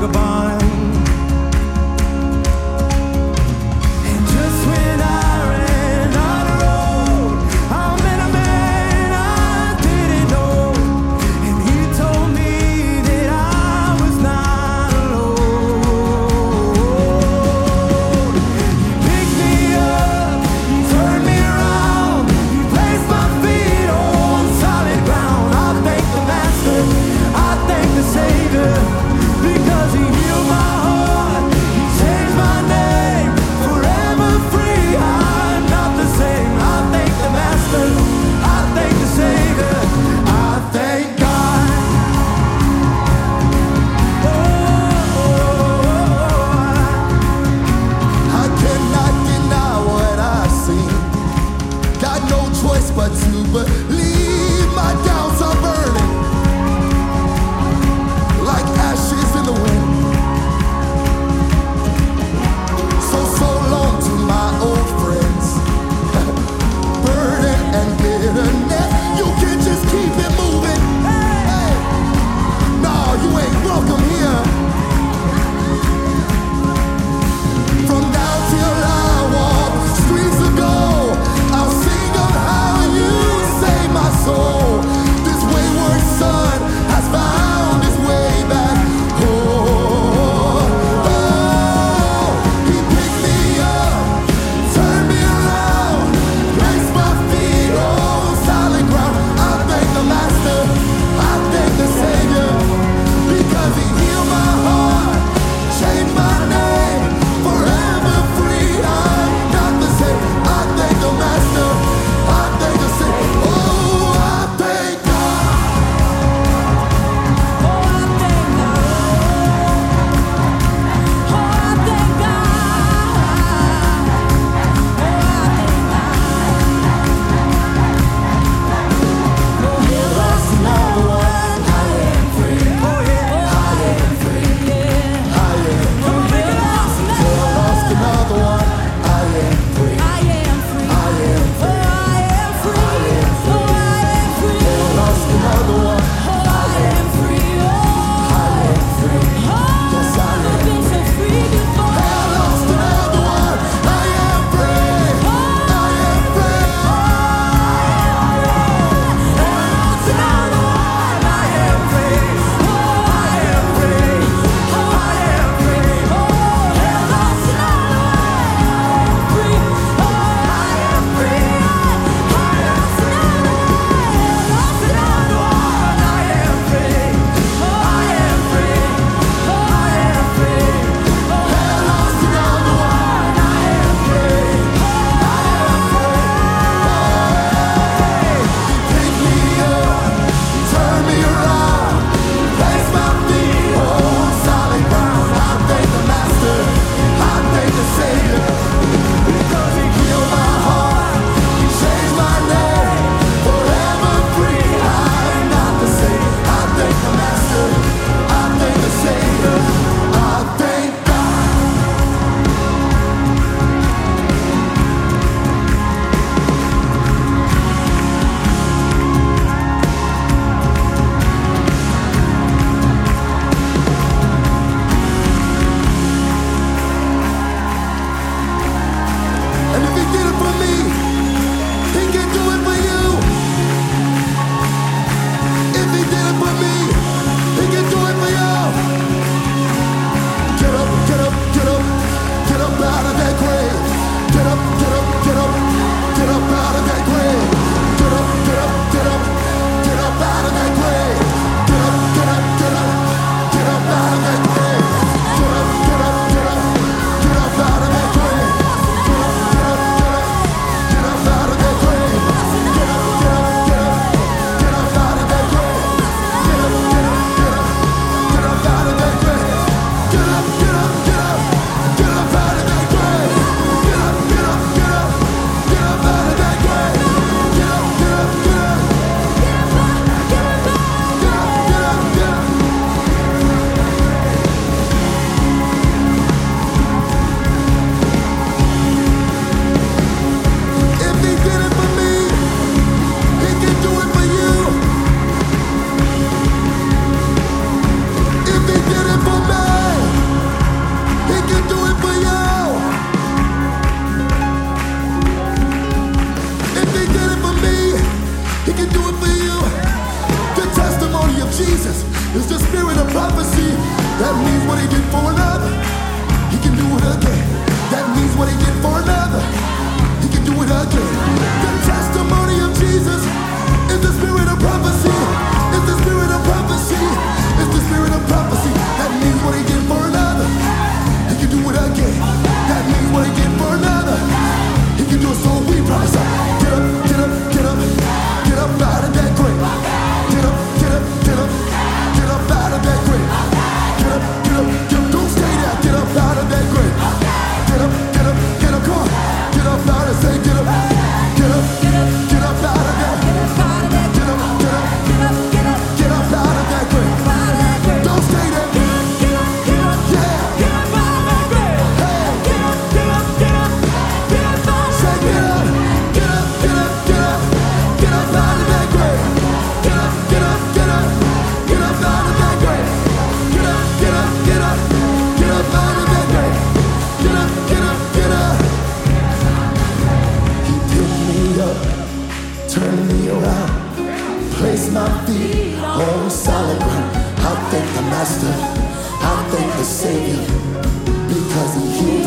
goodbye.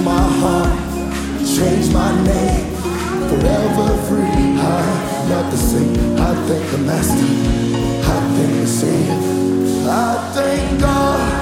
My heart, change my name, forever free. I'm not the same. I thank the master. I thank the Savior. I thank God.